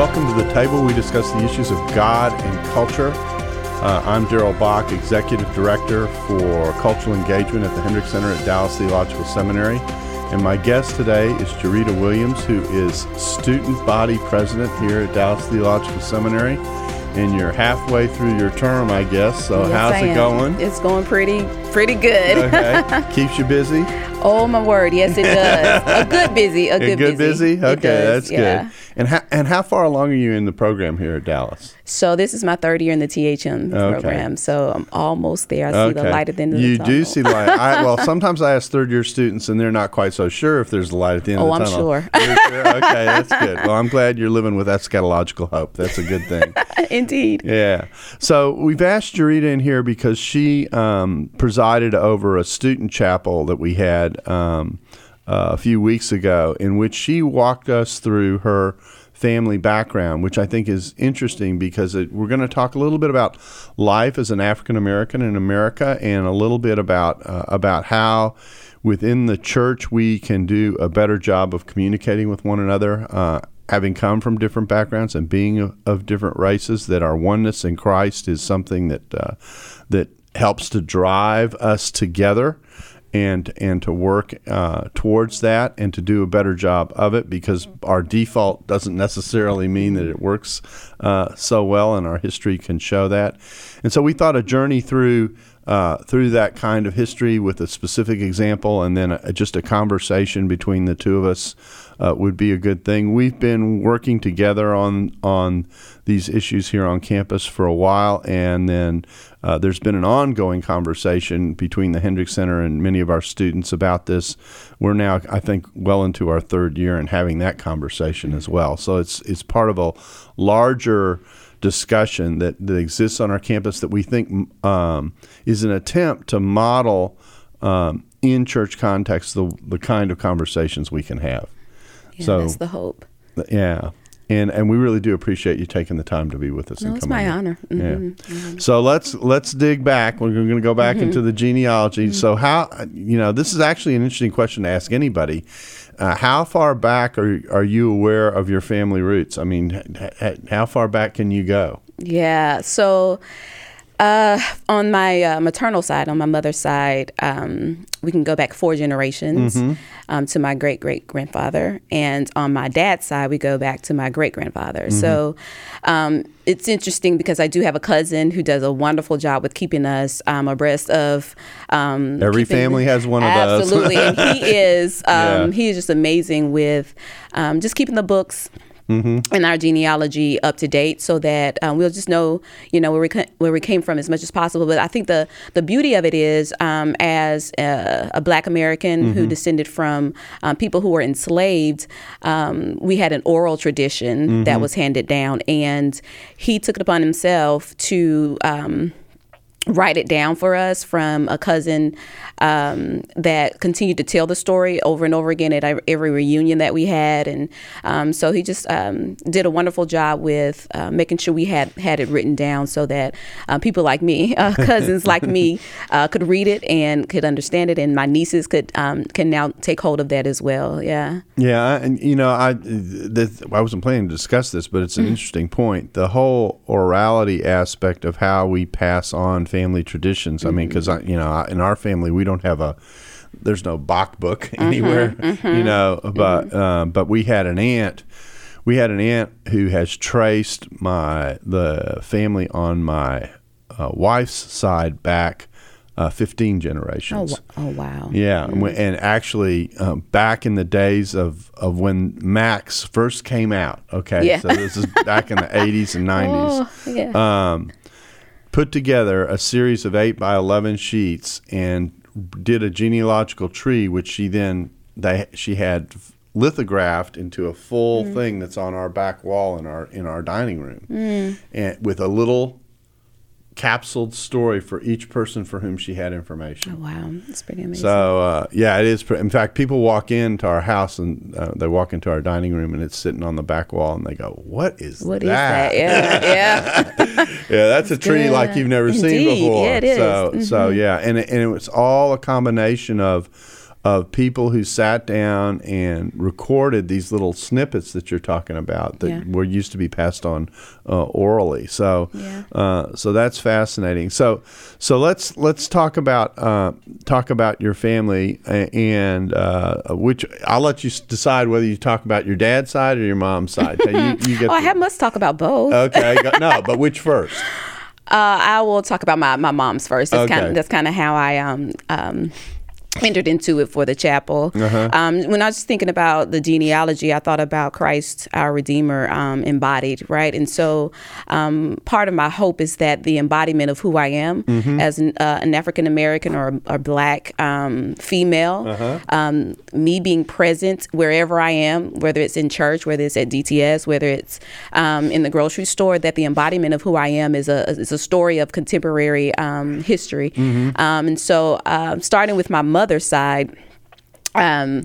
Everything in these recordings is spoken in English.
Welcome to the table. We discuss the issues of God and culture. Uh, I'm Darrell Bock, Executive Director for Cultural Engagement at the Hendricks Center at Dallas Theological Seminary. And my guest today is Jurrita Williams, who is Student Body President here at Dallas Theological Seminary. And you're halfway through your term, I guess. So Yes, how's it going? It's going pretty, pretty good. Okay. Keeps you busy? oh my word, yes it does. A good busy, a good, A good busy? It Okay, does, that's yeah. good. And how, and how far along are you in the program here at Dallas? So this is my third year in the THM Okay. program, so I'm almost there. I see the light at the end of you the tunnel. You do see light. I, well, sometimes I ask third year students, and they're not quite so sure if there's a light at the end Oh, of the I'm tunnel. sure. You're sure? Okay, that's good. Well, I'm glad you're living with eschatological hope. That's a good thing. Indeed. Yeah. So we've asked Jurrita in here because she um, presided over a student chapel that we had um, uh, a few weeks ago, in which she walked us through her family background, which I think is interesting because it, we're going to talk a little bit about life as an African American in America, and a little bit about uh, about how. Within the church, we can do a better job of communicating with one another. Uh, having come from different backgrounds and being of, of different races, that our oneness in Christ is something that uh, that helps to drive us together and and to work uh, towards that and to do a better job of it because our default doesn't necessarily mean that it works uh, so well and our history can show that. And so we thought a journey through uh, through that kind of history with a specific example and then a, just a conversation between the two of us uh, would be a good thing. We've been working together on on these issues here on campus for a while, and then uh, there's been an ongoing conversation between the Hendricks Center and many of our students about this. We're now, I think, well into our third year and having that conversation as well. So it's it's part of a larger discussion that, that exists on our campus that we think um, is an attempt to model um, in church context the, the kind of conversations we can have. Yeah, So- that's the hope. Yeah. And and we really do appreciate you taking the time to be with us. No, and it's my on. honor. Yeah. Mhm. So let's let's dig back. We're going to go back Mm-hmm. into the genealogy. So how you know this is actually an interesting question to ask anybody. Uh, how far back are are you aware of your family roots? I mean, h- h- how far back can you go? Yeah. So, uh, on my uh, maternal side, on my mother's side, um, we can go back four generations Mm-hmm. um, to my great great grandfather, and on my dad's side, we go back to my great grandfather. Mm-hmm. So, um, it's interesting because I do have a cousin who does a wonderful job with keeping us um, abreast of. Um, Every keeping- family has one of those. Absolutely, and he is. Um, Yeah. He is just amazing with um, just keeping the books Mm-hmm. and our genealogy up to date so that um, we'll just know you know where we ca- where we came from as much as possible but i think the the beauty of it is um, as a, a black american Mm-hmm. who descended from um, people who were enslaved um, we had an oral tradition Mm-hmm. that was handed down and he took it upon himself to um, write it down for us from a cousin um, that continued to tell the story over and over again at every reunion that we had, and um, so he just um, did a wonderful job with uh, making sure we had had it written down so that uh, people like me, uh, cousins like me, uh, could read it and could understand it, and my nieces could um, can now take hold of that as well. Yeah. Yeah, and you know, I this, I wasn't planning to discuss this, but it's an interesting point. The whole orality aspect of how we pass on family traditions. I mean, because I, you know, in our family, we don't have a there's no Bock book anywhere, you know, but uh, but we had an aunt. We had an aunt who has traced my the family on my uh, wife's side back uh, 15 Oh, generations. wa- oh wow. Yeah, and when- and actually, um, back in the days of, of when Macs first came out, okay, Yeah. so this is back in the 80s and 90s, Oh, yeah. um, put together a series of 8 by 11 sheets and did a genealogical tree, which she then they she had lithographed into a full mm. thing that's on our back wall in our in our dining room, mm. and with a little capsuled story for each person for whom she had information. Oh, wow, that's pretty amazing. So uh, yeah, it is. pre- In fact, people walk into our house and uh, they walk into our dining room and it's sitting on the back wall and they go, "What is What is that?" that? Yeah, yeah. Yeah, that's a tree like you've never seen before. Yeah, it is. Mm-hmm. So, so yeah, and it, and it was all a combination of of people who sat down and recorded these little snippets that you're talking about that Yeah. were used to be passed on uh, orally. So, Yeah. uh, so that's fascinating. So, so let's let's talk about uh, talk about your family and uh, which I'll let you decide whether you talk about your dad's side or your mom's side. You, you get Oh, I have must talk about both. Okay, no, but which first? Uh, I will talk about my, my mom's first. That's kind Okay. of that's kind of how I um um entered into it for the chapel. Uh-huh. Um, when I was thinking about the genealogy, I thought about Christ, our Redeemer, um, embodied, right? And so um, part of my hope is that the embodiment of who I am Mm-hmm. as an, uh, an African American or, or black um, female, Uh-huh. um, me being present wherever I am, whether it's in church, whether it's at DTS, whether it's um, in the grocery store, that the embodiment of who I am is a is a story of contemporary um, history. Mm-hmm. Um, and so, um, starting with my mother's side. Um,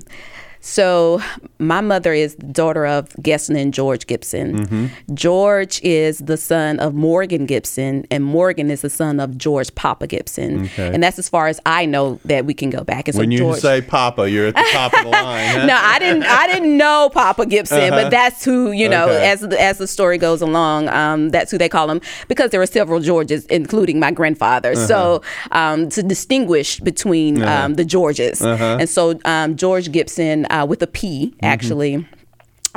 so my mother is the daughter of Gesson and George Gibson. Mm-hmm. George is the son of Morgan Gibson, and Morgan is the son of George Papa Gibson. Okay. And that's as far as I know that we can go back. And so When you George, say Papa, you're at the top of the line. huh? no, I didn't. I didn't know Papa Gibson, but that's who you know. Uh-huh. Okay. As the- as the story goes along, um, that's who they call him because there were several Georges, including my grandfather. Uh-huh. So um, to distinguish between um, the Georges, Uh-huh. and so um, George Gibson uh, with a P Mm-hmm. actually.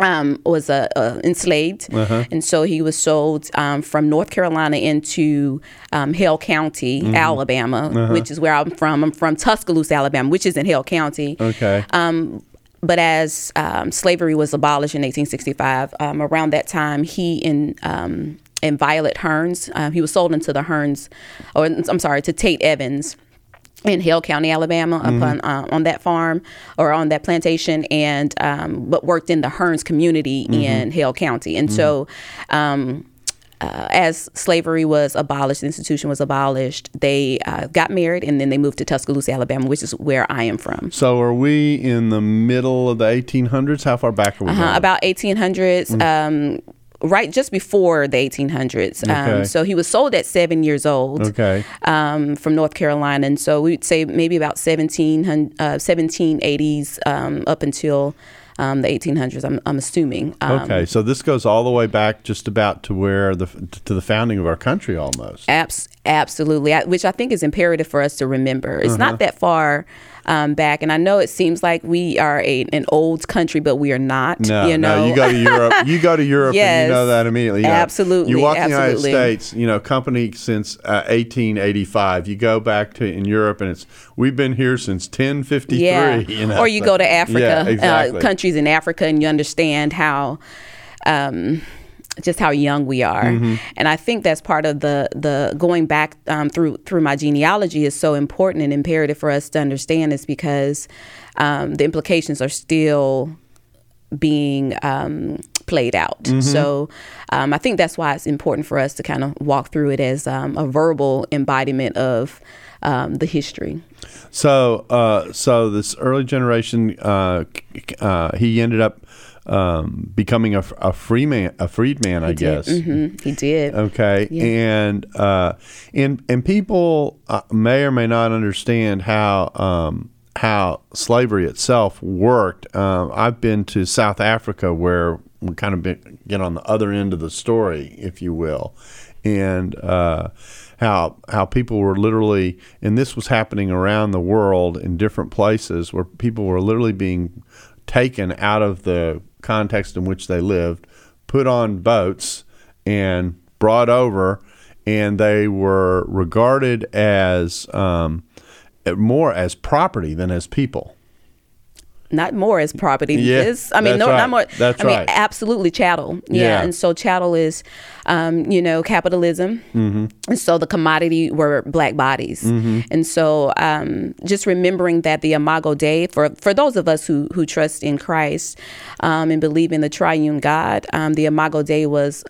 Um, was uh, uh, enslaved, Uh-huh. and so he was sold um, from North Carolina into um, Hale County, Mm-hmm. Alabama, Uh-huh. which is where I'm from. I'm from Tuscaloosa, Alabama, which is in Hale County. Okay. Um, but as um, slavery was abolished in 1865, um, around that time, he and um, and Violet Hearns, uh, he was sold into the Hearns, or I'm sorry, to Tate Evans in Hale County, Alabama, upon uh, on that farm or on that plantation, and um, but worked in the Hearns community in Hale County, and so. Um, uh, as slavery was abolished, the institution was abolished, they uh, got married and then they moved to Tuscaloosa, Alabama, which is where I am from. so are we in the middle of the 1800s? How far back are we? Uh-huh, about 1800s. Um, right just before the 1800s. Okay. Um, so he was sold at seven years old. Okay. Um, from North Carolina, and so we'd say maybe about 1700, uh, 1780s um, up until um, the 1800s. I'm, I'm assuming. Um, Okay, so this goes all the way back just about to where the to the founding of our country almost. Abs- absolutely, I, which I think is imperative for us to remember. It's Uh-huh. not that far um, back, and I know it seems like we are a, an old country, but we are not. No, you know, no, you go to Europe. You go to Europe, and you know that immediately. You know, Absolutely, You walk in the. United States, you know, company since uh, 1885. You go back to in Europe, and it's we've been here since 1053. Yeah. You know, or you so- go to Africa, Yeah, exactly. uh, countries in Africa, and you understand how. Um, just how young we are, Mm-hmm. and I think that's part of the the going back um, through through my genealogy is so important and imperative for us to understand is because um, the implications are still being um, played out. Mm-hmm. So um, I think that's why it's important for us to kind of walk through it as um, a verbal embodiment of um, the history. So, uh, so this early generation, uh, uh, he ended up um, becoming a, a free man, a freedman, I guess. hmm He did. Okay, and uh, and and people uh, may or may not understand how um, how slavery itself worked. Um, I've been to South Africa, where we kind of been, get on the other end of the story, if you will, and uh, how how people were literally, and this was happening around the world in different places, where people were literally being taken out of the context in which they lived, put on boats, and brought over, and they were regarded as um, more as property than as people. Not more as property. Yeah, It's- I mean, no, right. not more. That's I mean, absolutely chattel. Yeah. Yeah. And so chattel is, um, you know, capitalism. Mm-hmm. And so the commodity were black bodies. And so um, just remembering that the Imago Dei, for, for those of us who, who trust in Christ um, and believe in the triune God, um, the Imago Dei was.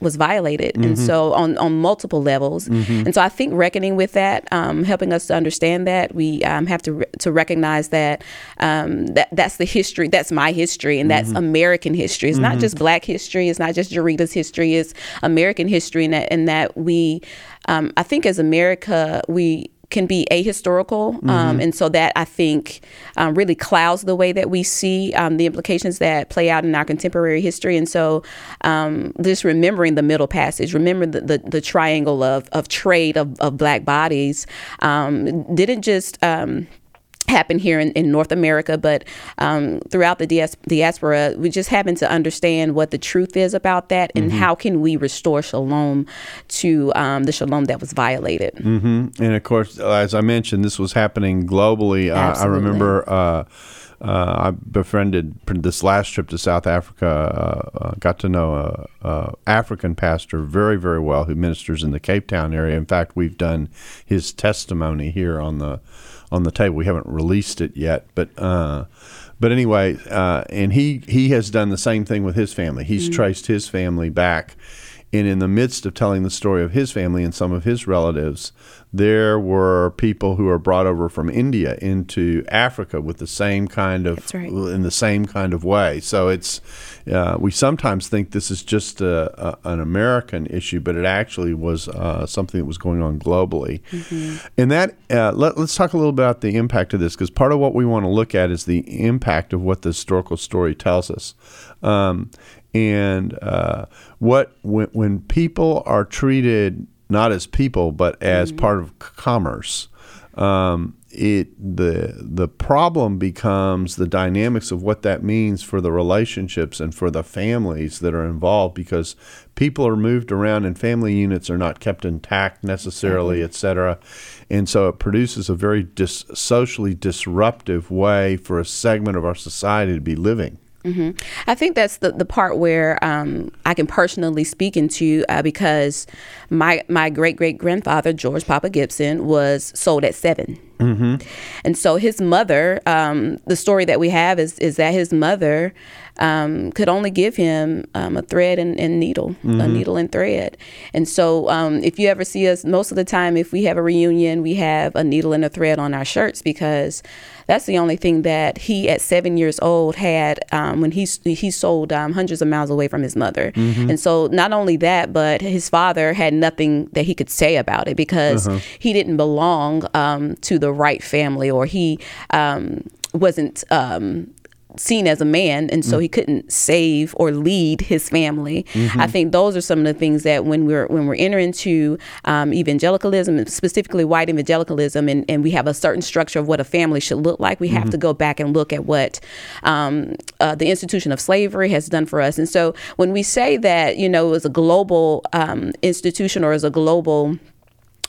Was violated, and so on on multiple levels, and so I think reckoning with that, um, helping us to understand that, we um, have to re- to recognize that um, that that's the history, that's my history, and that's American history. It's not just Black history. It's not just Jurrita's history. It's American history, and that and that we, um, I think, as America, we can be ahistorical, um, and so that I think um, really clouds the way that we see um, the implications that play out in our contemporary history. And so, um, just remembering the middle passage, remember the, the, the triangle of, of trade of, of black bodies, um, didn't just. Happen here in, in North America, but um, throughout the dias- diaspora, we just happen to understand what the truth is about that and how can we restore shalom to um, the shalom that was violated. And of course, as I mentioned, this was happening globally. Uh, I remember uh, uh, I befriended this last trip to South Africa. Uh, uh, got to know a, a African pastor very, very well who ministers in the Cape Town area. In fact, we've done his testimony here on the on the table. We haven't released it yet, but. Uh, but anyway, uh, and he, he has done the same thing with his family. He's traced his family back and in the midst of telling the story of his family and some of his relatives, there were people who were brought over from India into Africa with the same kind of right. in the same kind of way. So it's uh, we sometimes think this is just a, a, an American issue, but it actually was uh, something that was going on globally. And that uh, let, let's talk a little about the impact of this because part of what we want to look at is the impact of what the historical story tells us. Um, and uh, what when, when people are treated not as people but as part of commerce, um, it the the problem becomes the dynamics of what that means for the relationships and for the families that are involved because people are moved around and family units are not kept intact necessarily, et cetera. And so it produces a very dis- socially disruptive way for a segment of our society to be living. I think that's the, the part where um, I can personally speak into uh, because my my great great grandfather George Papa Gibson was sold at 7 mm-hmm. and so his mother. Um, the story that we have is is that his mother um, could only give him um, a thread and, and needle, a needle and thread. And so, um, if you ever see us, most of the time, if we have a reunion, we have a needle and a thread on our shirts because that's the only thing that he, at seven years old, had um, when he he sold um, hundreds of miles away from his mother. And so, not only that, but his father had nothing that he could say about it because he didn't belong um, to the right family or he um, wasn't. Um, seen as a man and so he couldn't save or lead his family. I think those are some of the things that when we're when we're entering into um, evangelicalism specifically white evangelicalism and, and we have a certain structure of what a family should look like we have to go back and look at what um, uh, the institution of slavery has done for us. And so when we say that you know it was a global um, institution or as a global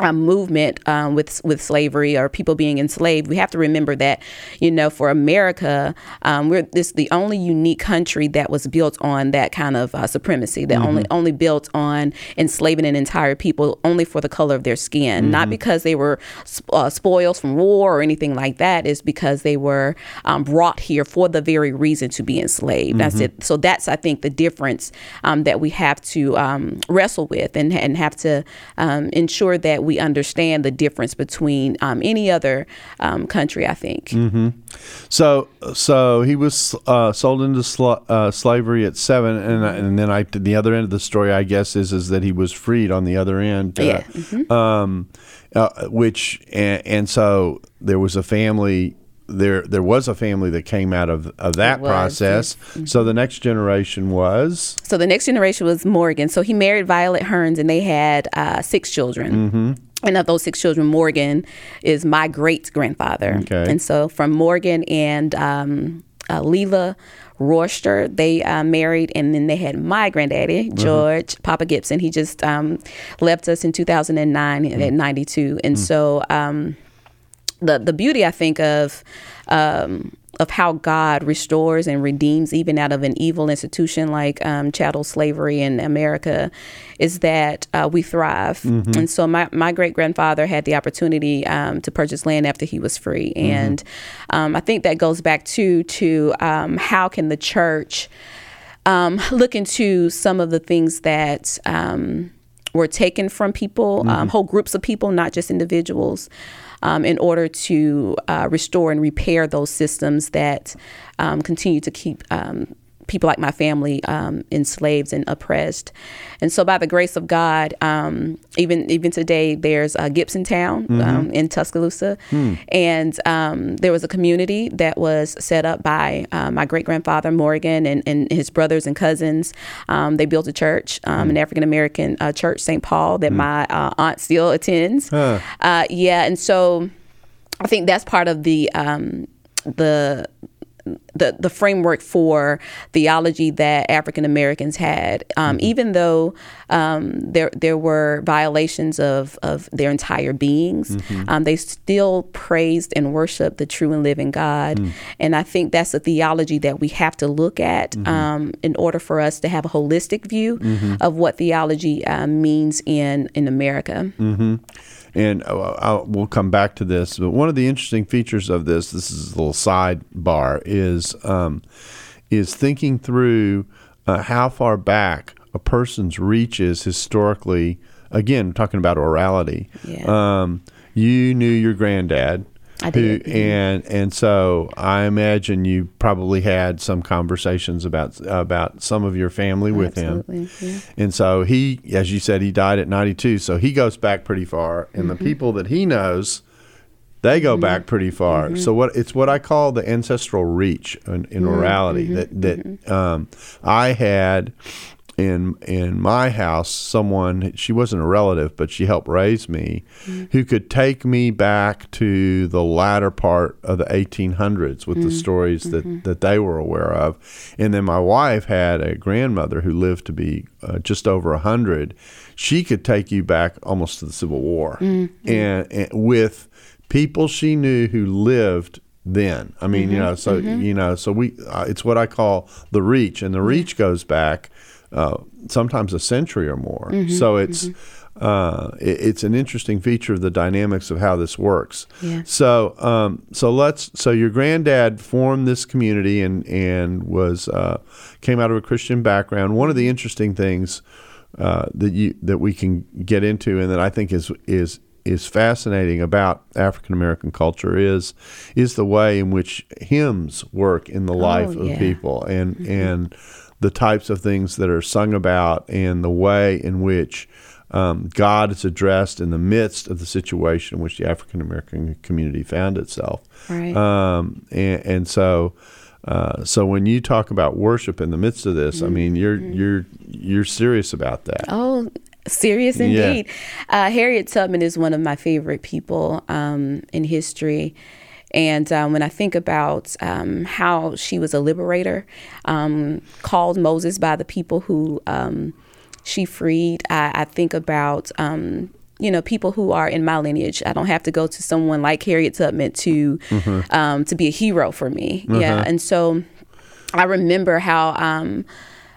um, movement um, with with slavery or people being enslaved, we have to remember that, you know, for America, um, we're this the only unique country that was built on that kind of uh, supremacy. That only only built on enslaving an entire people only for the color of their skin, not because they were uh, spoils from war or anything like that. Is because they were um, brought here for the very reason to be enslaved. That's it. So that's I think the difference um, that we have to um, wrestle with and and have to um, ensure that we understand the difference between um, any other um, country. I think. So, so he was uh, sold into sl- uh, slavery at seven, and and then I the other end of the story, I guess, is is that he was freed on the other end. uh, Yeah. Mm-hmm. Um, uh, which and, and so there was a family. There, there was a family that came out of, of that was, process. So the next generation was So the next generation was Morgan. So he married Violet Hearns, and they had uh, six children. And of those six children, Morgan is my great grandfather. Okay. And so from Morgan and um, uh, Leela Royster, they uh, married, and then they had my granddaddy, George Papa Gibson. He just um, left us in 2009 at 92. And so. Um, the the beauty I think of um, of how God restores and redeems even out of an evil institution like um, chattel slavery in America is that uh, we thrive. Mm-hmm. And so my, my great grandfather had the opportunity um, to purchase land after he was free. Mm-hmm. And um, I think that goes back to, to um, how can the church um, look into some of the things that um, were taken from people, mm-hmm. whole groups of people, not just individuals um, in order to uh, restore and repair those systems that um, continue to keep um, people like my family um, enslaved and oppressed. And so, by the grace of God, um, even even today, there's uh, Gibson Town mm-hmm. um, in Tuscaloosa, mm. and um, there was a community that was set up by uh, my great grandfather Morgan and, and his brothers and cousins. Um, they built a church, mm. an African American uh, church, St. Paul, that mm. my uh, aunt still attends. Uh, yeah, and so I think that's part of the um, the the the framework for theology that African Americans had, um, mm-hmm. even though um, there there were violations of of their entire beings, mm-hmm. um, they still praised and worshiped the true and living God, mm. and I think that's a theology that we have to look at mm-hmm. Um, in order for us to have a holistic view mm-hmm. of what theology uh, means in in America. And uh, I'll, we'll come back to this. But one of the interesting features of this, this is a little sidebar, is um, is thinking through uh, how far back a person's reach is historically. Again, talking about orality. Yeah. Um, you knew your granddad. I did. Who, and and so I imagine you probably had some conversations about about some of your family with Absolutely, him. Yeah. And so he, as you said, he died at 92. So he goes back pretty far, and mm-hmm. the people that he knows, they go mm-hmm. back pretty far. Mm-hmm. So what it's what I call the ancestral reach in, in mm-hmm. orality mm-hmm. that that mm-hmm. um, I had in in my house someone she wasn't a relative but she helped raise me mm-hmm. who could take me back to the latter part of the 1800s with mm-hmm. the stories that mm-hmm. that they were aware of and then my wife had a grandmother who lived to be uh, just over 100 she could take you back almost to the civil war mm-hmm. and, and with people she knew who lived then. I mean, mm-hmm, you know, so mm-hmm. you know, so we uh, it's what I call the reach, and the reach goes back uh, sometimes a century or more. Mm-hmm, so it's mm-hmm. uh, it, it's an interesting feature of the dynamics of how this works. Yeah. So um, so let's so your granddad formed this community and and was uh, came out of a Christian background. One of the interesting things uh, that you that we can get into and that I think is is is fascinating about African American culture is is the way in which hymns work in the life oh, yeah. of people and mm-hmm. and the types of things that are sung about and the way in which um, God is addressed in the midst of the situation in which the African American community found itself. Right. Um, and, and, so, uh, so when you talk about worship in the midst of this, mm-hmm. I mean, you're mm-hmm. you're you're serious about that. Oh, serious indeed. Yeah. Uh, Harriet Tubman is one of my favorite people um, in history. And um, when I think about um, how she was a liberator, um, called Moses by the people who um, she freed, I, I think about um, you know people who are in my lineage. I don't have to go to someone like Harriet Tubman to mm-hmm. Um, to be a hero for me. Uh-huh. Yeah, and so I remember how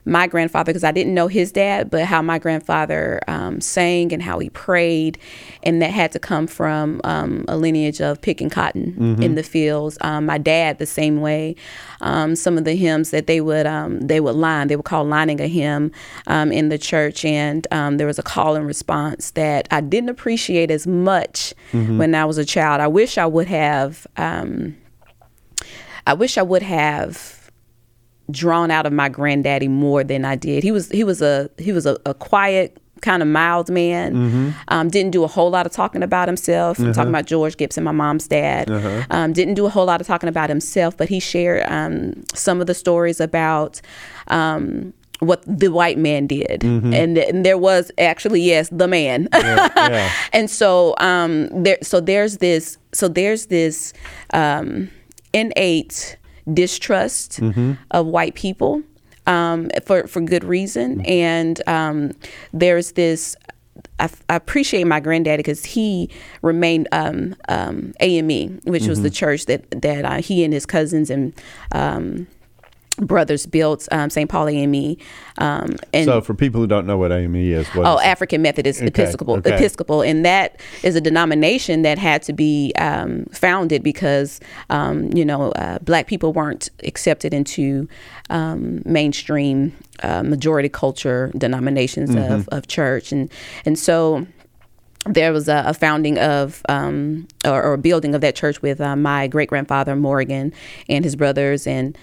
my grandfather, because I didn't know his dad, but how my grandfather um, sang and how he prayed, and that had to come from um, a lineage of picking cotton mm-hmm. in the fields. Um, my dad, the same way. Um, some of the hymns that they would um, they would line, they would call lining a hymn um, in the church, and there was a call and response that I didn't appreciate as much mm-hmm. when I was a child. I wish I would have. I wish I would have drawn out of my granddaddy more than I did. He was he was a he was a, a quiet kind of mild man. Mm-hmm. Um, didn't do a whole lot of talking about himself. Uh-huh. I'm talking about George Gibson, my mom's dad. Uh-huh. Um, didn't do a whole lot of talking about himself, but he shared um, some of the stories about um, what the white man did mm-hmm. and, and, there was actually yes the man yeah, yeah. and so um there so there's this so there's this um innate distrust mm-hmm. of white people um, for for good reason, mm-hmm. and um, there's this I, I appreciate my granddaddy because he remained um, um, AME, which was the church that that uh, he and his cousins and um, brothers built um, St. Paul AME. Um, and So, for people who don't know what AME is, what Oh, is? African Methodist Okay, Episcopal, okay. Episcopal, and that is a denomination that had to be um, founded because um, you know uh, black people weren't accepted into um, mainstream uh, majority culture denominations Mm-hmm. of, of church, and and so there was a, a founding of um, or, or a building of that church with uh, my great grandfather Morgan and his brothers and.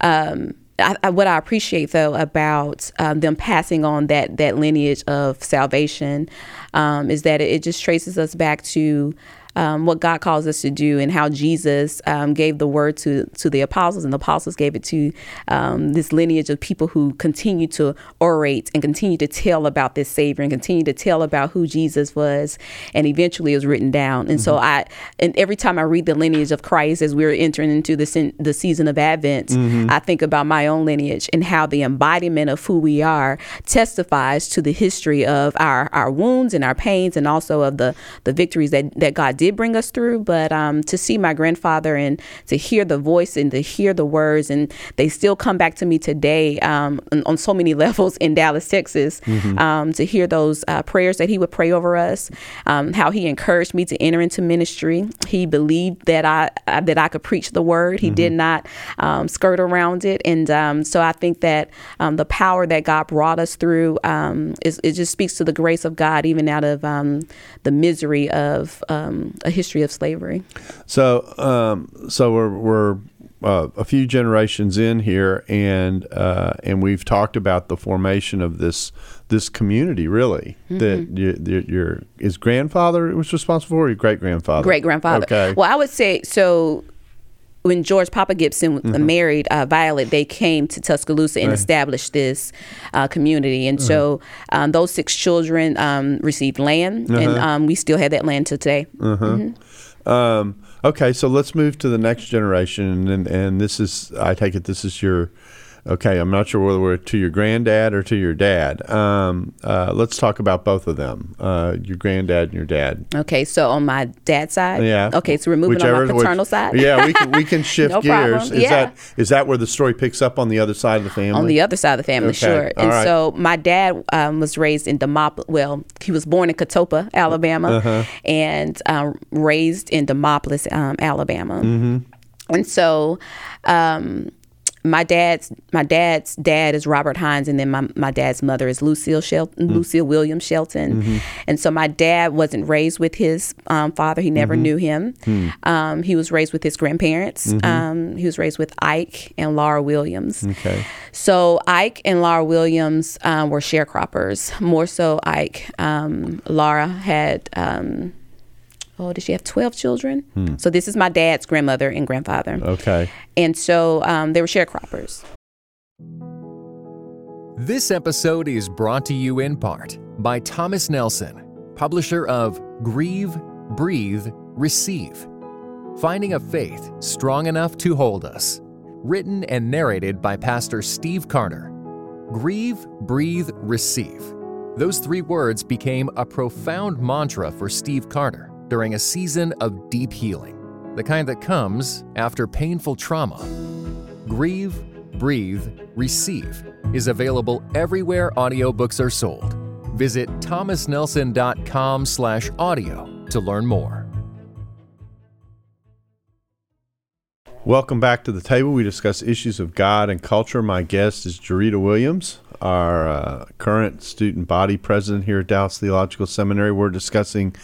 Um, I, I, what I appreciate though about um, them passing on that that lineage of salvation um, is that it, it just traces us back to um, what God calls us to do and how Jesus um, gave the word to to the apostles and the apostles gave it to um, this lineage of people who continue to orate and continue to tell about this Savior and continue to tell about who Jesus was and eventually it was written down. And so I and every time I read the lineage of Christ as we're entering into the sen- the season of Advent, I think about my own lineage and how the embodiment of who we are testifies to the history of our our wounds and our pains and also of the the victories that that God did bring us through. But um, to see my grandfather and to hear the voice and to hear the words and they still come back to me today um, on, on so many levels in Dallas, Texas. Um, to hear those uh, prayers that he would pray over us, um, how he encouraged me to enter into ministry. He believed that I, I that I could preach the word. He did not um, skirt around it, and um, so I think that um, the power that God brought us through um, is it just speaks to the grace of God, even out of um, the misery of um, a history of slavery. So, um, so we're we're uh, a few generations in here, and uh, and we've talked about the formation of this this community. Really, Mm-hmm. that you, your, your his grandfather was responsible for, or your great grandfather, great grandfather. Okay. Well, I would say so. When George Papa Gibson Mm-hmm. married uh, Violet, they came to Tuscaloosa and established this uh, community. And so Uh-huh. um, those six children um, received land, and um, we still have that land to today. Um, okay, so let's move to the next generation, and and this is I take it this is your. Okay, I'm not sure whether we're to your granddad or to your dad. Um, uh, let's talk about both of them, uh, your granddad and your dad. Okay, so on my dad's side, Yeah. Okay, so we're moving on Whichever- my which- paternal side. Yeah, we can we can shift No gears. problem. Is Yeah. that is that where the story picks up on the other side of the family? on the other side of the family, Okay, sure. all And right. so my dad um, was raised in Demopolis. Well, he was born in Coatopa, Alabama, Uh-huh. and um, raised in Demopolis, um, Alabama. Mm-hmm. And so. Um, my dad's my dad's dad is Robert Hines, and then my, my dad's mother is Lucille Shelton, Mm. Lucille Williams Shelton, Mm-hmm. and so my dad wasn't raised with his um, father. He Mm-hmm. never knew him. Hmm. Um, he was raised with his grandparents. Mm-hmm. Um, he was raised with Ike and Laura Williams. Okay. So Ike and Laura Williams um, were sharecroppers. More so, Ike. Um, Laura had. Oh, did she have 12 children? Hmm. So, this is my dad's grandmother and grandfather. Okay. And so um, they were sharecroppers. This episode is brought to you in part by Thomas Nelson, publisher of Grieve, Breathe, Receive Finding a Faith Strong Enough to Hold Us. Written and narrated by Pastor Steve Carter. Grieve, Breathe, Receive. Those three words became a profound mantra for Steve Carter during a season of deep healing, the kind that comes after painful trauma. Grieve, Breathe, Receive is available everywhere audiobooks are sold. Visit thomasnelson.com slash audio to learn more. Welcome back to the table. We discuss issues of God and culture. My guest is Jurrita Williams, our uh, current student body president here at Dallas Theological Seminary. We're discussing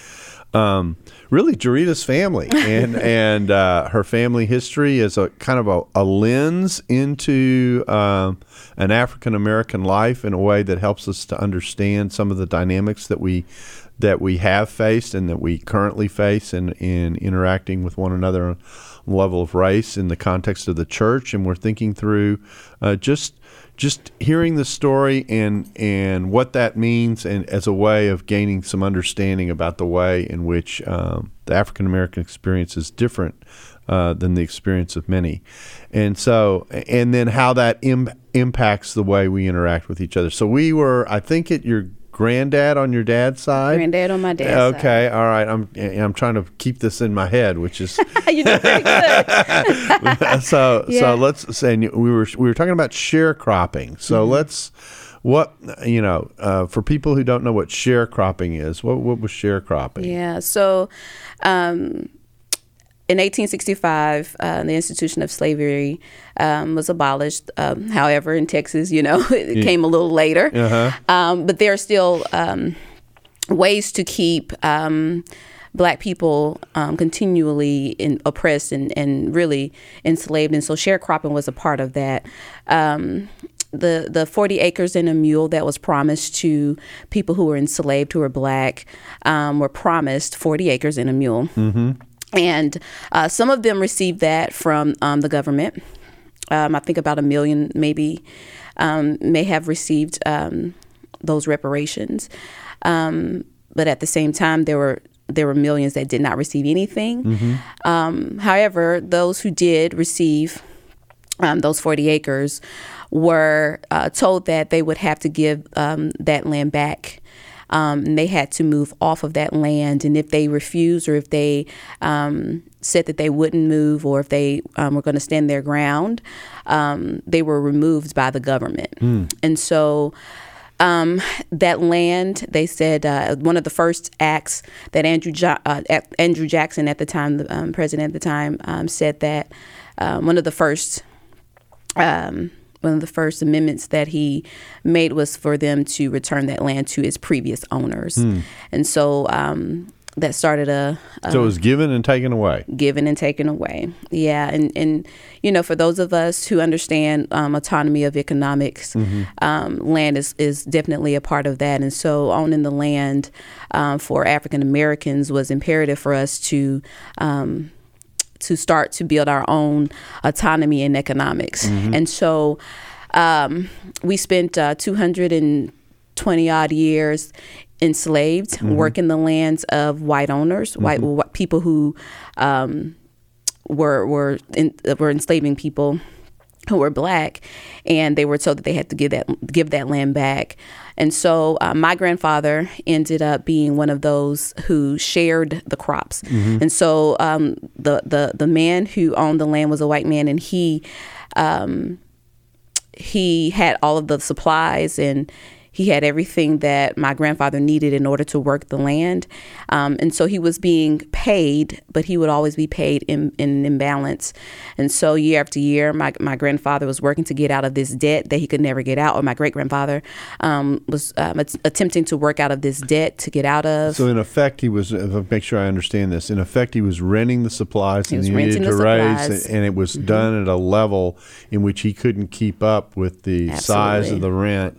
um, really Jurrita's family and and uh, her family history is a kind of a, a lens into um, an African American life in a way that helps us to understand some of the dynamics that we that we have faced and that we currently face in, in interacting with one another on level of race in the context of the church. And we're thinking through uh, just just hearing the story and and what that means and as a way of gaining some understanding about the way in which um, the African American experience is different uh, than the experience of many, and so and then how that Im- impacts the way we interact with each other. So we were, I think, at your granddad on your dad's side. Granddad on my dad's side. okay, all right. I'm I'm trying to keep this in my head, which is you did very good. so Yeah. so let's say we were we were talking about sharecropping. So Mm-hmm. let's what you know uh, for people who don't know what sharecropping is. What what was sharecropping? Yeah. So, um, in 1865, uh, the institution of slavery um, was abolished. Um, however, in Texas, you know, it came a little later. Uh-huh. Um, but there are still um, ways to keep. Um, Black people um, continually in, oppressed and, and really enslaved, and so sharecropping was a part of that. Um, the the 40 acres and a mule that was promised to people who were enslaved who were black um, were promised 40 acres and a mule and uh, some of them received that from um, the government. Um, i think about a million maybe um, may have received um, those reparations. Um, but at the same time there were there were millions that did not receive anything. Um, however those who did receive um, those 40 acres were uh, told that they would have to give um, that land back. Um, and they had to move off of that land. And if they refused or if they um, said that they wouldn't move or if they um, were going to stand their ground, um, they were removed by the government. And so um, that land, they said uh, one of the first acts that Andrew jo- uh, Andrew Jackson at the time, the um, president at the time, um, said that um, one of the first um, one of the first amendments that he made was for them to return that land to its previous owners, and so um, that started a, a So it was given and taken away. given and taken away. Yeah, and and you know, for those of us who understand um, autonomy of economics, um, land is is definitely a part of that. And so, owning the land um, for African Americans was imperative for us to. To start to build our own autonomy in economics. And so um, we spent uh, 220 odd years enslaved, working the lands of white owners, white, white people who um, were were in, were enslaving people who were black, and they were told that they had to give that give that land back. And so uh, my grandfather ended up being one of those who shared the crops. And so um, the the the man who owned the land was a white man, and he um, he had all of the supplies and he had everything that my grandfather needed in order to work the land. Um, and so he was being paid, but he would always be paid in, in an imbalance. And so year after year, my, my grandfather was working to get out of this debt that he could never get out, or my great grandfather um, was um, att- attempting to work out of this debt to get out of. So in effect, he was. Make sure I understand this, in effect, he was renting the supplies He and he needed to raise. Mm-hmm. and it was done at a level in which he couldn't keep up with the size of Absolutely.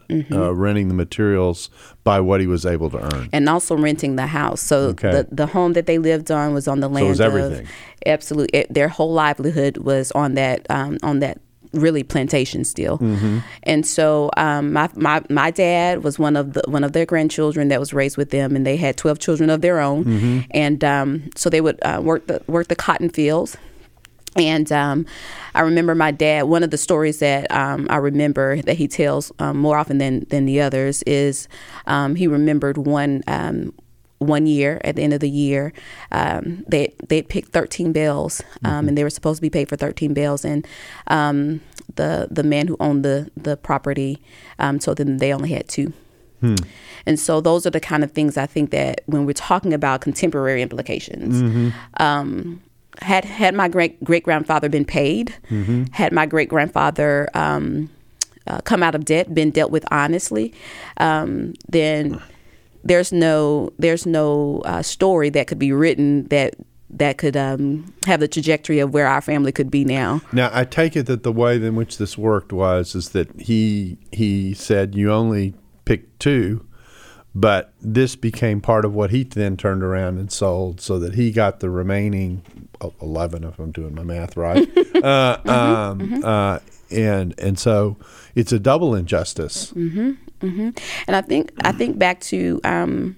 Mm-hmm. the rent, uh, renting the materials by what he was able to earn. and also renting the house. So Okay. the, the home that they lived on was on the land was of everything. absolutely it, their whole livelihood was on that um, on that really plantation still. Mm-hmm. And so um, my, my my dad was one of the one of their grandchildren that was raised with them, and they had twelve children of their own, Mm-hmm. and um, so they would uh, work the work the cotton fields. And um, I remember my dad. One of the stories that um, I remember that he tells um, more often than than the others is um, he remembered one um, one year at the end of the year um, they they picked 13 bells um, and they were supposed to be paid for 13 bells and um, the the man who owned the the property um, told them they only had two. And so those are the kind of things I think that when we're talking about contemporary implications, um, had had my great great grandfather been paid, had my great grandfather um, uh, come out of debt, been dealt with honestly, um, then there's no there's no uh, story that could be written that that could um, have the trajectory of where our family could be now. Now, I take it that the way in which this worked was is that he he said you only picked two, but this became part of what he then turned around and sold, so that he got the remaining 11, if I'm doing my math right. uh, um, Uh, and and so it's a double injustice. And I think I think back to um,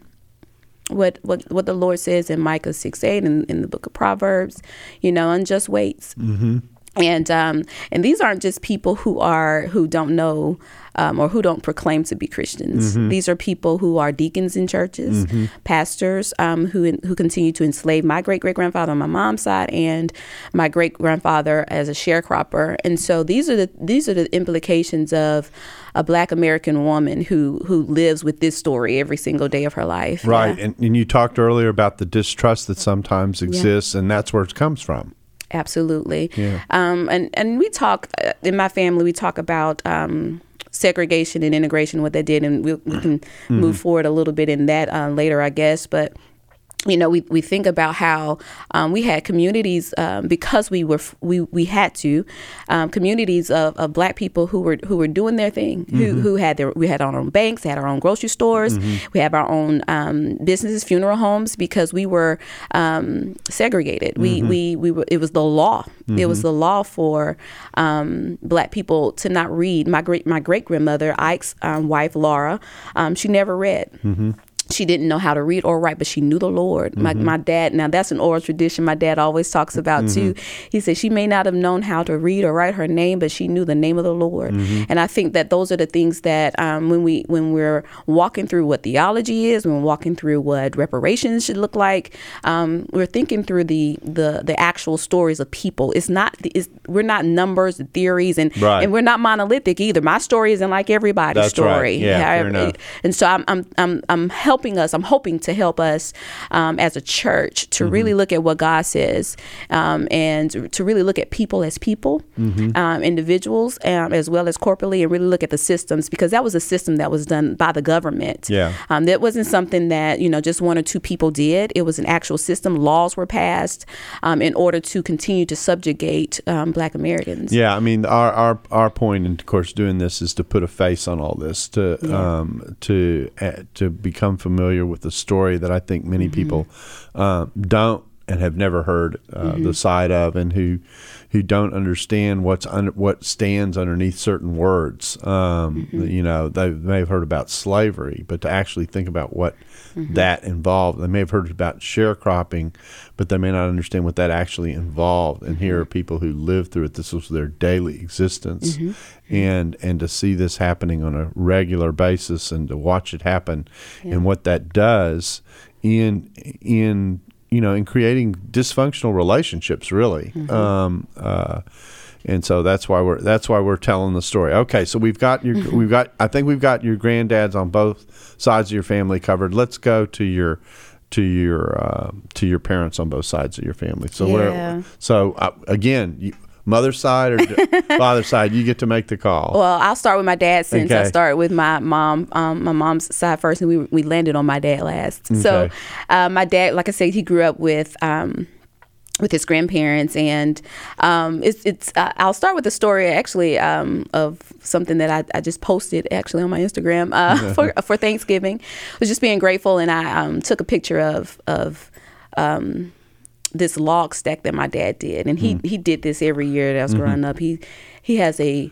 what what what the Lord says in Micah six eight in, in the book of Proverbs, you know, unjust weights. Mm-hmm. and um, and these aren't just people who are who don't know um, or who don't proclaim to be Christians. Mm-hmm. These are people who are deacons in churches, pastors um, who who continue to enslave my great great grandfather on my mom's side and my great grandfather as a sharecropper. And so these are the these are the implications of a Black American woman who who lives with this story every single day of her life. Right. Yeah. And, and you talked earlier about the distrust that sometimes exists, and that's where it comes from. Absolutely. Yeah. Um, and and we talk uh, in my family. We talk about um, segregation and integration, what that did, and we, we can move forward a little bit in that uh, later, I guess. But you know, we, we think about how um, we had communities um, because we were we, we had to um, communities of, of black people who were who were doing their thing who, who had their we had our own banks had our own grocery stores we have our own um, businesses funeral homes because we were um, segregated. We, we we were it was the law. It was the law for um, black people to not read. My great my great grandmother Ike's um, wife Laura um, she never read she didn't know how to read or write, but she knew the Lord. My, my dad, now that's an oral tradition my dad always talks about too. He said she may not have known how to read or write her name, but she knew the name of the Lord. And I think that those are the things that um, when we when we're walking through what theology is, when we're walking through what reparations should look like, um, we're thinking through the the the actual stories of people. It's not it's, we're not numbers, theories, and Right. and we're not monolithic either. My story isn't like everybody's That's right. story. Yeah, fair However- enough. and so I'm I'm I'm I'm helping us. I'm hoping to help us um, as a church to Mm-hmm. really look at what God says um, and to really look at people as people, Mm-hmm. um, individuals, um, as well as corporately, and really look at the systems because that was a system that was done by the government. Yeah. um, that wasn't something that you know just one or two people did. It was an actual system. Laws were passed um, in order to continue to subjugate um, Black Americans. Yeah, I mean, our our our point, and of course, doing this is to put a face on all this, to um, to uh, to become familiar with the story that I think many people uh, don't and have never heard uh, the side of, and who who don't understand what's under, what stands underneath certain words. Um, mm-hmm. You know, they may have heard about slavery, but to actually think about what mm-hmm. that involved, they may have heard about sharecropping, but they may not understand what that actually involved. And here are mm-hmm. people who lived through it. This was their daily existence, and and to see this happening on a regular basis and to watch it happen, and what that does in in you know in creating dysfunctional relationships, really. Um, uh, and so that's why we're that's why we're telling the story. Okay, so we've got your we've got I think we've got your granddads on both sides of your family covered. Let's go to your to your uh, to your parents on both sides of your family. So Yeah. where so uh, again, you, mother's side or father's side, you get to make the call. Well, I'll start with my dad since I Okay. started with my mom, um, my mom's side first, and we we landed on my dad last. So, uh, my dad, like I said, he grew up with. Um, with his grandparents, and um, it's it's. Uh, I'll start with the story actually um, of something that I, I just posted actually on my Instagram uh, for for Thanksgiving. I was just being grateful, and I um, took a picture of of um, this log stack that my dad did, and he he did this every year that I was growing up. He he has a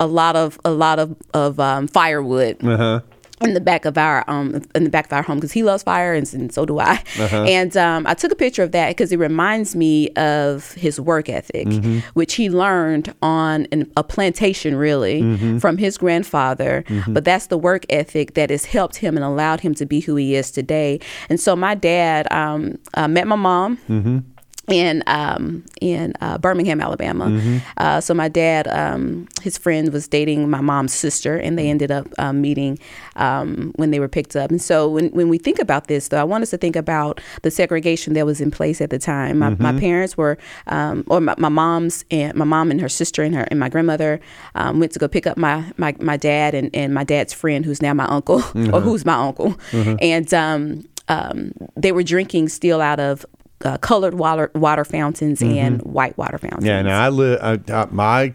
a lot of a lot of of um, firewood Uh-huh. In the back of our um in the back of our home because he loves fire and, and so do I. Uh-huh. And um, I took a picture of that because it reminds me of his work ethic, Mm-hmm. which he learned on an, a plantation really Mm-hmm. from his grandfather. But that's the work ethic that has helped him and allowed him to be who he is today. And so my dad um, uh, met my mom Mm-hmm. In um, in uh, Birmingham, Alabama. Mm-hmm. Uh, so my dad, um, his friend was dating my mom's sister, and they ended up um, meeting um, when they were picked up. And so when when we think about this, though, I want us to think about the segregation that was in place at the time. My, Mm-hmm. my parents were, um, or my, my mom's and my mom and her sister and her and my grandmother um, went to go pick up my my, my dad and, and my dad's friend, who's now my uncle, Mm-hmm. or who's my uncle, and um, um, they were drinking still out of uh, colored water water fountains and white water fountains. Mm-hmm. Yeah, now I live. I, I, my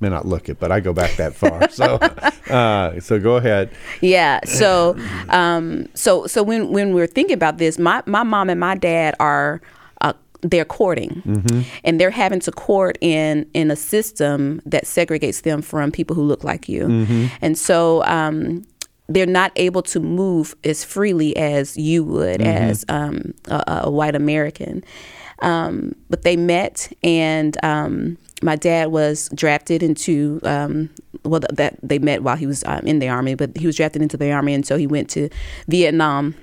may not look it, but I go back that far. So, uh, so go ahead. Yeah. So, um, so so when when we're thinking about this, my my mom and my dad are. Uh, they're courting, and they're having to court in in a system that segregates them from people who look like you, and so um, they're not able to move as freely as you would as um, a, a white American. Um, but they met, and um, my dad was drafted into um, well that they met while he was um, in the army, but he was drafted into the army, and so he went to Vietnam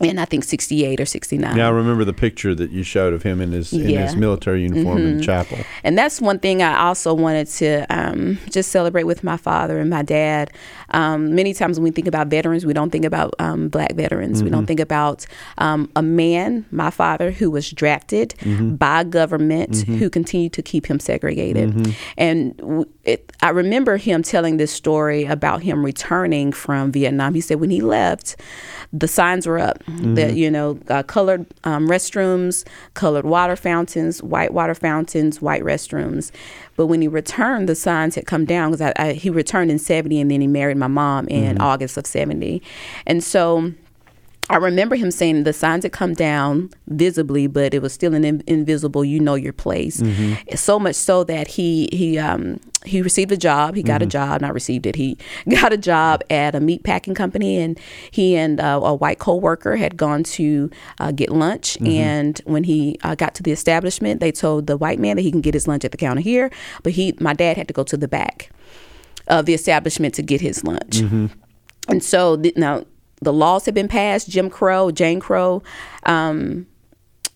in I think 68 or 69. Yeah, I remember the picture that you showed of him in his in his military uniform in the chapel. And that's one thing I also wanted to um, just celebrate with my father and my dad. Um, many times when we think about veterans, we don't think about um, black veterans. We don't think about um, a man, my father, who was drafted by government, who continued to keep him segregated. And it, I remember him telling this story about him returning from Vietnam. He said when he left, the signs were up that you know uh, colored um, restrooms, colored water fountains, white water fountains, white restrooms. But when he returned, the signs had come down because I, I, he returned in '70 and then he married my mom in August of '70, and so. I remember him saying the signs had come down visibly, but it was still an in- invisible. You know your place. So much so that he he um, he received a job. He got a job, not received it. He got a job at a meat packing company, and he and uh, a white coworker had gone to uh, get lunch. And when he uh, got to the establishment, they told the white man that he can get his lunch at the counter here, but he my dad had to go to the back of the establishment to get his lunch. And so th- now the laws have been passed. Jim Crow, Jane Crow, um,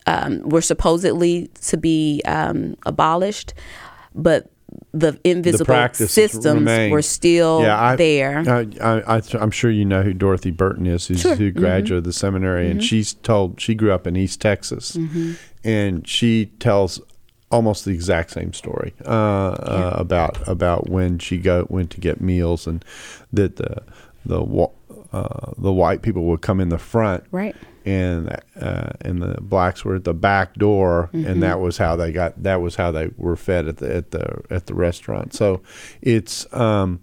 um, were supposedly to be um, abolished, but the invisible practices systems remain. were still I, there. I, I, I, I'm sure you know who Dorothy Burton is, who's, Sure. who graduated the seminary, and she's told she grew up in East Texas, and she tells almost the exact same story uh, uh, about about when she go went to get meals, and that the the uh, the white people would come in the front, Right. and uh, and the blacks were at the back door, and that was how they got. That was how they were fed at the at the at the restaurant. So, it's um,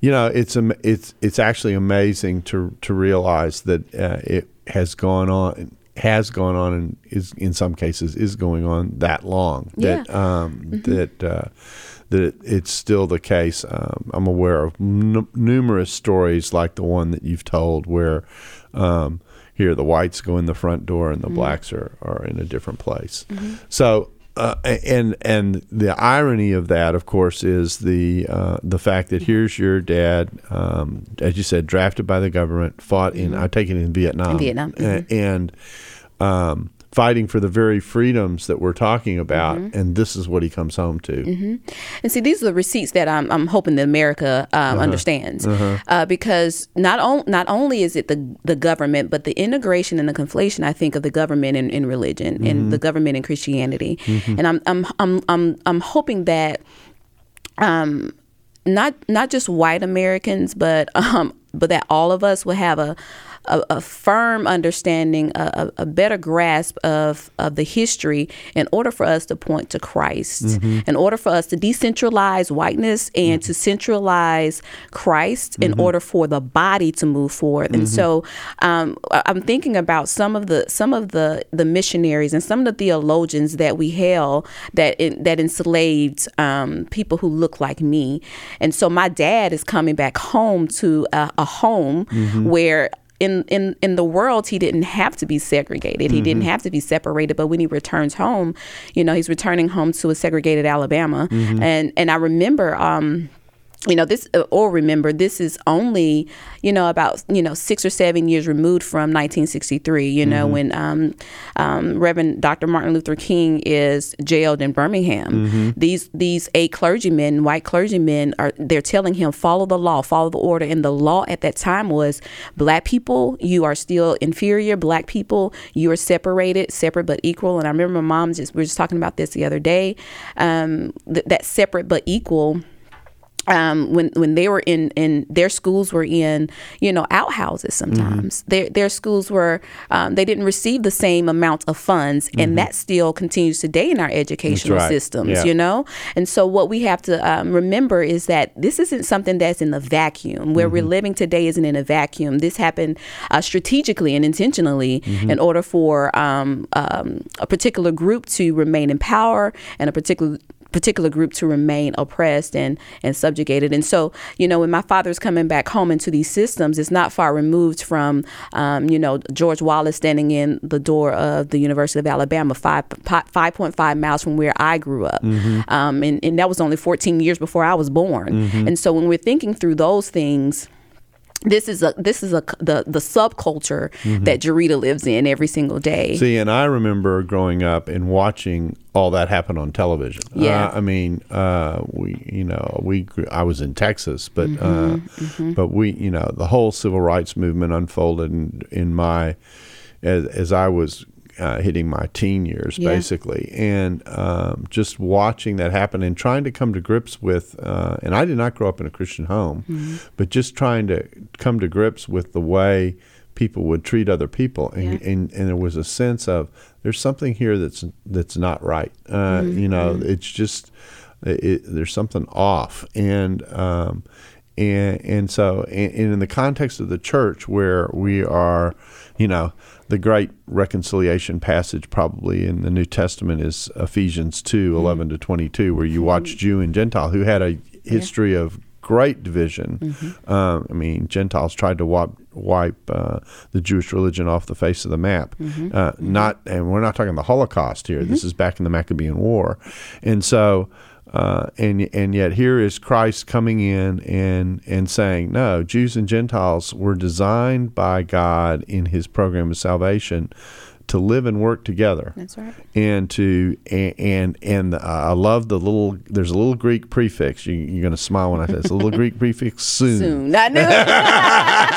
you know, it's it's it's actually amazing to to realize that uh, it has gone on has gone on and is in some cases is going on that long that um, that uh, that it, it's still the case. Um, I'm aware of n- numerous stories like the one that you've told where um, here the whites go in the front door and the blacks are, are in a different place. So. Uh, and and the irony of that, of course, is the uh, the fact that here's your dad, um, as you said, drafted by the government, fought in I take it in Vietnam, In Vietnam, a- and um, fighting for the very freedoms that we're talking about, and this is what he comes home to. And see, these are the receipts that I'm, I'm hoping that America um, understands, uh, because not on, not only is it the the government, but the integration and the conflation, I think, of the government and, and religion, and the government and Christianity, and I'm I'm I'm I'm I'm hoping that um, not not just white Americans, but um, but that all of us will have a a, a firm understanding, a, a a better grasp of of the history, in order for us to point to Christ, mm-hmm. in order for us to decentralize whiteness and mm-hmm. to centralize Christ, in mm-hmm. order for the body to move forward. And so, um, I'm thinking about some of the some of the the missionaries and some of the theologians that we hail that in, that enslaved um, people who look like me. And so my dad is coming back home to a, a home where in, in in the world he didn't have to be segregated. He didn't have to be separated. But when he returns home you know he's returning home to a segregated alabama. And and i remember um you know this or remember this is only you know about you know six or seven years removed from 1963 you know when um, um, reverend dr martin luther king is jailed in birmingham. These these eight clergymen white clergymen are they're telling him follow the law follow the order. And the law at that time was black people you are still inferior. Black people you are separated separate but equal. And i remember my mom just we were just talking about this the other day. Um, th- that separate but equal um, when when they were in in their schools were in you know outhouses sometimes. Their their schools were um, they didn't receive the same amount of funds and that still continues today in our educational right. systems Yeah. you know? And so what we have to um, remember is that this isn't something that's in the vacuum. Where we're living today isn't in a vacuum. This happened uh, strategically and intentionally in order for um, um, a particular group to remain in power and a particular particular group to remain oppressed and and subjugated. And so, you know, when my father's coming back home into these systems, it's not far removed from, um, you know, George Wallace standing in the door of the University of Alabama, five five point five miles from where I grew up, mm-hmm. um, and and that was only 14 years before I was born. Mm-hmm. And so, when we're thinking through those things this is a this is a the the subculture mm-hmm. that Jurrita lives in every single day. See, and I remember growing up and watching all that happen on television. Yeah, uh, I mean, uh, we you know we I was in Texas, but mm-hmm. Uh, mm-hmm. but we you know the whole civil rights movement unfolded in, in my as, as I was uh, hitting my teen years, yeah. basically, and um, just watching that happen and trying to come to grips with. Uh, and I did not grow up in a Christian home, mm-hmm. but just trying to come to grips with the way people would treat other people, and, yeah. and, and there was a sense of there's something here that's that's not right. Uh, mm-hmm. You know, mm-hmm. it's just it, there's something off, and um, and and so and, and in the context of the church where we are, you know the great reconciliation passage probably in the New Testament is Ephesians 2 mm-hmm. 11 to 22, where you watch mm-hmm. Jew and Gentile who had a history yeah. of great division. Mm-hmm. Um, I mean, Gentiles tried to wipe, wipe uh, the Jewish religion off the face of the map. Mm-hmm. Uh, mm-hmm. not, and we're not talking the Holocaust here. This mm-hmm. is back in the Maccabean War, and so uh, and and yet here is Christ coming in and and saying, no, Jews and Gentiles were designed by God in His program of salvation to live and work together. That's right. And to and and, and uh, I love the little. There's a little Greek prefix. You, are going to smile when I say it's A little Greek prefix. Soon. Soon. I knew.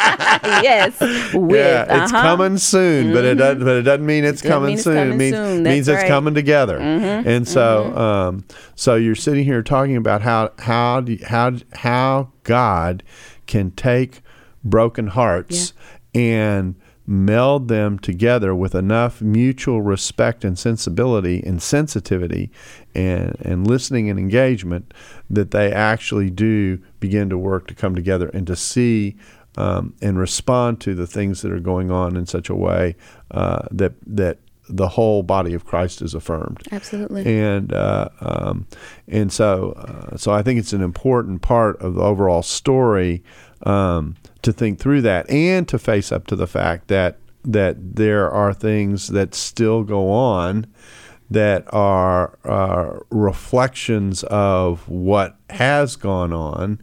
yes. With, yeah, uh-huh. it's coming soon, mm-hmm. but it doesn't. But it doesn't mean it's it coming mean soon. Coming it means soon. means right. it's coming together. Mm-hmm. And so, mm-hmm. um, so you're sitting here talking about how how do, how how God can take broken hearts yeah. and meld them together with enough mutual respect and sensibility and sensitivity and, and listening and engagement that they actually do begin to work to come together and to see um, and respond to the things that are going on in such a way uh, that that the whole body of Christ is affirmed. Absolutely. And uh, um, and so uh, so I think it's an important part of the overall story um, to think through that and to face up to the fact that that there are things that still go on that are uh, reflections of what has gone on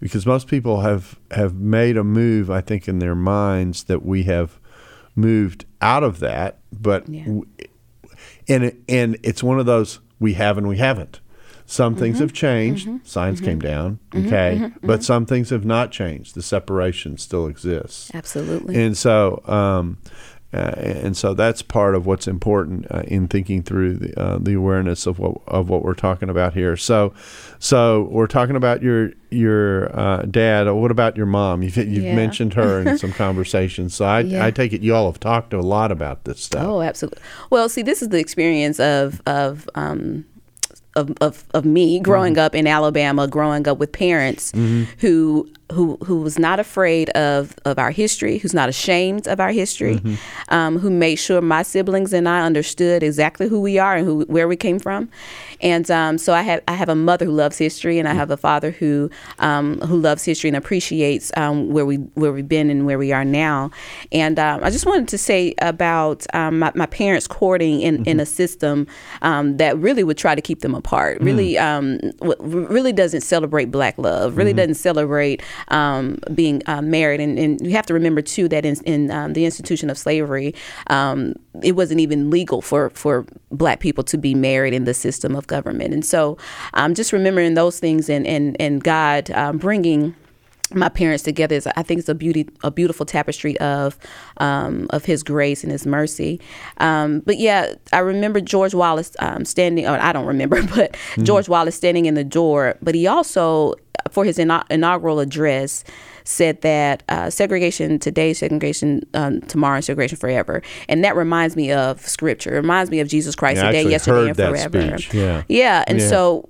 because most people have have made a move I think in their minds that we have moved out of that but yeah. and and it's one of those we have and we haven't some things mm-hmm. have changed. Mm-hmm. Signs mm-hmm. came down. Mm-hmm. Okay. Mm-hmm. But mm-hmm. some things have not changed. The separation still exists. Absolutely. And so, um, and so that's part of what's important uh, in thinking through the, uh, the awareness of what of what we're talking about here. So, so we're talking about your your uh, dad. What about your mom? You've, you've yeah. mentioned her in some conversations. So I, yeah. I take it y'all have talked a lot about this stuff. Oh, absolutely. Well, see, this is the experience of of um, of, of, of me growing mm-hmm. up in Alabama, growing up with parents mm-hmm. who who who was not afraid of of our history, who's not ashamed of our history, mm-hmm. um, who made sure my siblings and I understood exactly who we are and who where we came from, and um, so I have I have a mother who loves history, and I have a father who um, who loves history and appreciates um, where we where we've been and where we are now, and um, I just wanted to say about um, my, my, parents courting in, mm-hmm. in a system that really would try to keep them apart, mm. really really doesn't celebrate black love, really mm-hmm. doesn't celebrate um, being uh, married. And, and, you have to remember too that in, in um, the institution of slavery, um, it wasn't even legal for for black people to be married in the system of government. And so, um, just remembering those things and and and God um, bringing my parents together is I think it's a beauty a beautiful tapestry of um, of his grace and his mercy. Um, but yeah, I remember George Wallace um, standing or I don't remember, but mm-hmm. George Wallace standing in the door, but he also for his ina- inaugural address said that uh, segregation today, segregation um, tomorrow, segregation forever, and that reminds me of scripture. It reminds me of Jesus Christ yeah, today, yesterday, and forever. Yeah, yeah, and yeah. so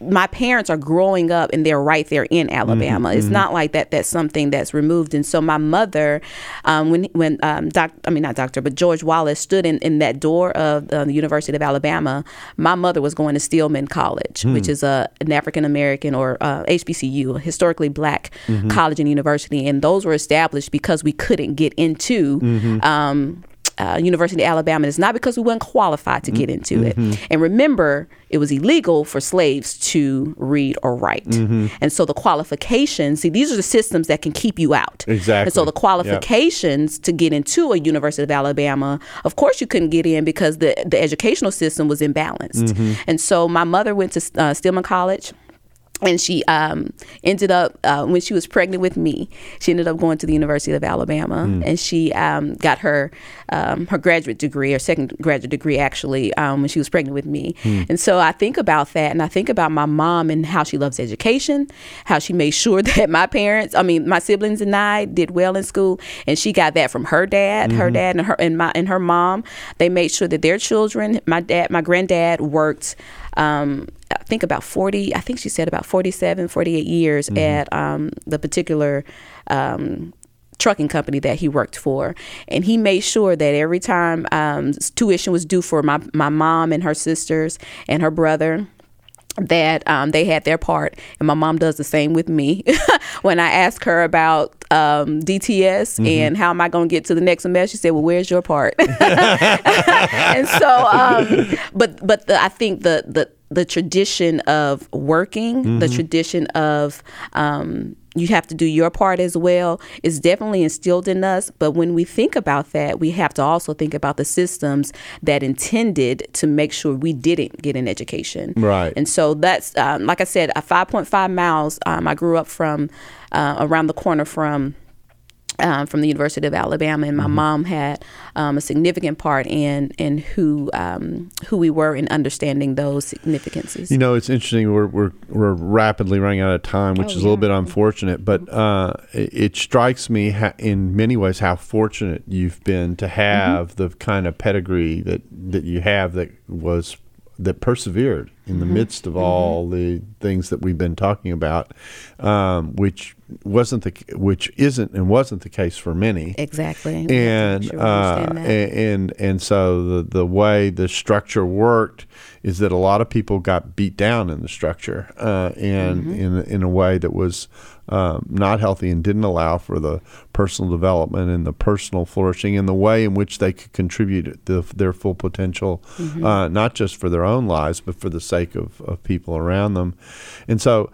my parents are growing up and they're right there in Alabama. Mm-hmm, It's not like that. That's something that's removed. And so my mother, um, when when um, doc, I mean not doctor, but George Wallace stood in, in that door of uh, the University of Alabama. My mother was going to Stillman College, which Hmm. is a an African American or uh, HBCU, a historically black Mm-hmm. college and university, and those were established because we couldn't get into. Mm-hmm. Um, uh, University of Alabama. And It's not because we weren't qualified to get into Mm-hmm. it. And remember, it was illegal for slaves to read or write. Mm-hmm. And so the qualifications, see, these are the systems that can keep you out. Exactly. And so the Yep. qualifications to get into a University of Alabama, of course, you couldn't get in because the, the educational system was imbalanced. Mm-hmm. And so my mother went to uh, Stillman College and she um, ended up uh, when she was pregnant with me she ended up going to the university of alabama. And she um, got her um, her graduate degree or second graduate degree actually um, when she was pregnant with me. And so i think about that and i think about my mom and how she loves education how she made sure that my parents i mean my siblings and i did well in school and she got that from her dad her dad and her and my and her mom. They made sure that their children my dad my granddad worked um, I think about 40, I think she said about 47, 48 years at um, the particular um, trucking company that he worked for. And he made sure that every time um, tuition was due for my, my mom and her sisters and her brother, that um, they had their part, and my mom does the same with me. when I ask her about um, DTS and how am I going to get to the next semester, she said, "Well, where's your part?" and so, um, but but the, I think the the the tradition of working, the tradition of um, you have to do your part as well is definitely instilled in us. But when we think about that, we have to also think about the systems that intended to make sure we didn't get an education. Right. And so that's, um, like I said, a 5.5 miles. Um, I grew up from uh, around the corner from. Um, from the University of Alabama, and my mom had um, a significant part in in who um, who we were in understanding those significances. You know, it's interesting. We're we're we're rapidly running out of time, which Oh, is a little bit unfortunate. But uh, it, it strikes me ha- in many ways how fortunate you've been to have Mm-hmm. the kind of pedigree that that you have that was that persevered in Mm-hmm. the midst of all the things that we've been talking about, um, which wasn't the which isn't and wasn't the case for many exactly. We have to make and sure uh, understand that. a- and and so the the way the structure worked is that a lot of people got beat down in the structure uh, and Mm-hmm. in in a way that was um, not healthy and didn't allow for the personal development and the personal flourishing and the way in which they could contribute the, their full potential, Mm-hmm. uh, not just for their own lives but for the sake of, of people around them, and so.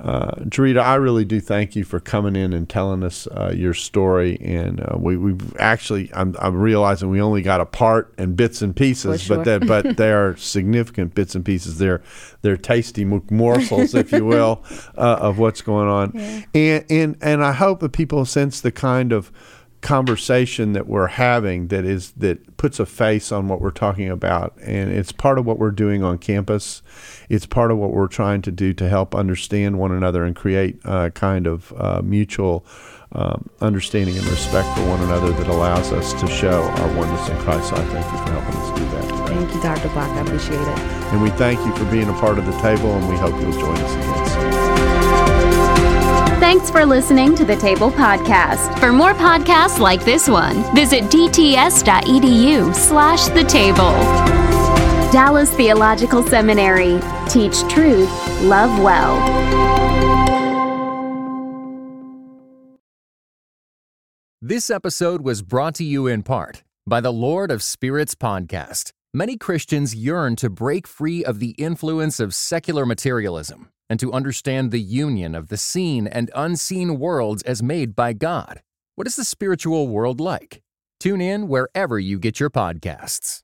Uh, Jurrita, I really do thank you for coming in and telling us uh, your story. And uh, we, we've actually, I'm, I'm realizing we only got a part and bits and pieces, For but sure. they, but they are significant bits and pieces. They're they're tasty mo- morsels, if you will, uh, of what's going on. And and and I hope that people sense the kind of conversation that we're having that is that puts a face on what we're talking about and it's part of what we're doing on campus it's part of what we're trying to do to help understand one another and create a kind of uh, mutual um, understanding and respect for one another that allows us to show our oneness in Christ. So I thank you for helping us do that today. Thank you, Dr. Bock. I appreciate it. And we thank you for being a part of the table, and we hope you'll join us again soon. Thanks for listening to the Table Podcast. For more podcasts like this one, visit dts.edu slash the table. Dallas Theological Seminary. Teach truth, love well. This episode was brought to you in part by the Lord of Spirits podcast. Many Christians yearn to break free of the influence of secular materialism and to understand the union of the seen and unseen worlds as made by God. What is the spiritual world like? Tune in wherever you get your podcasts.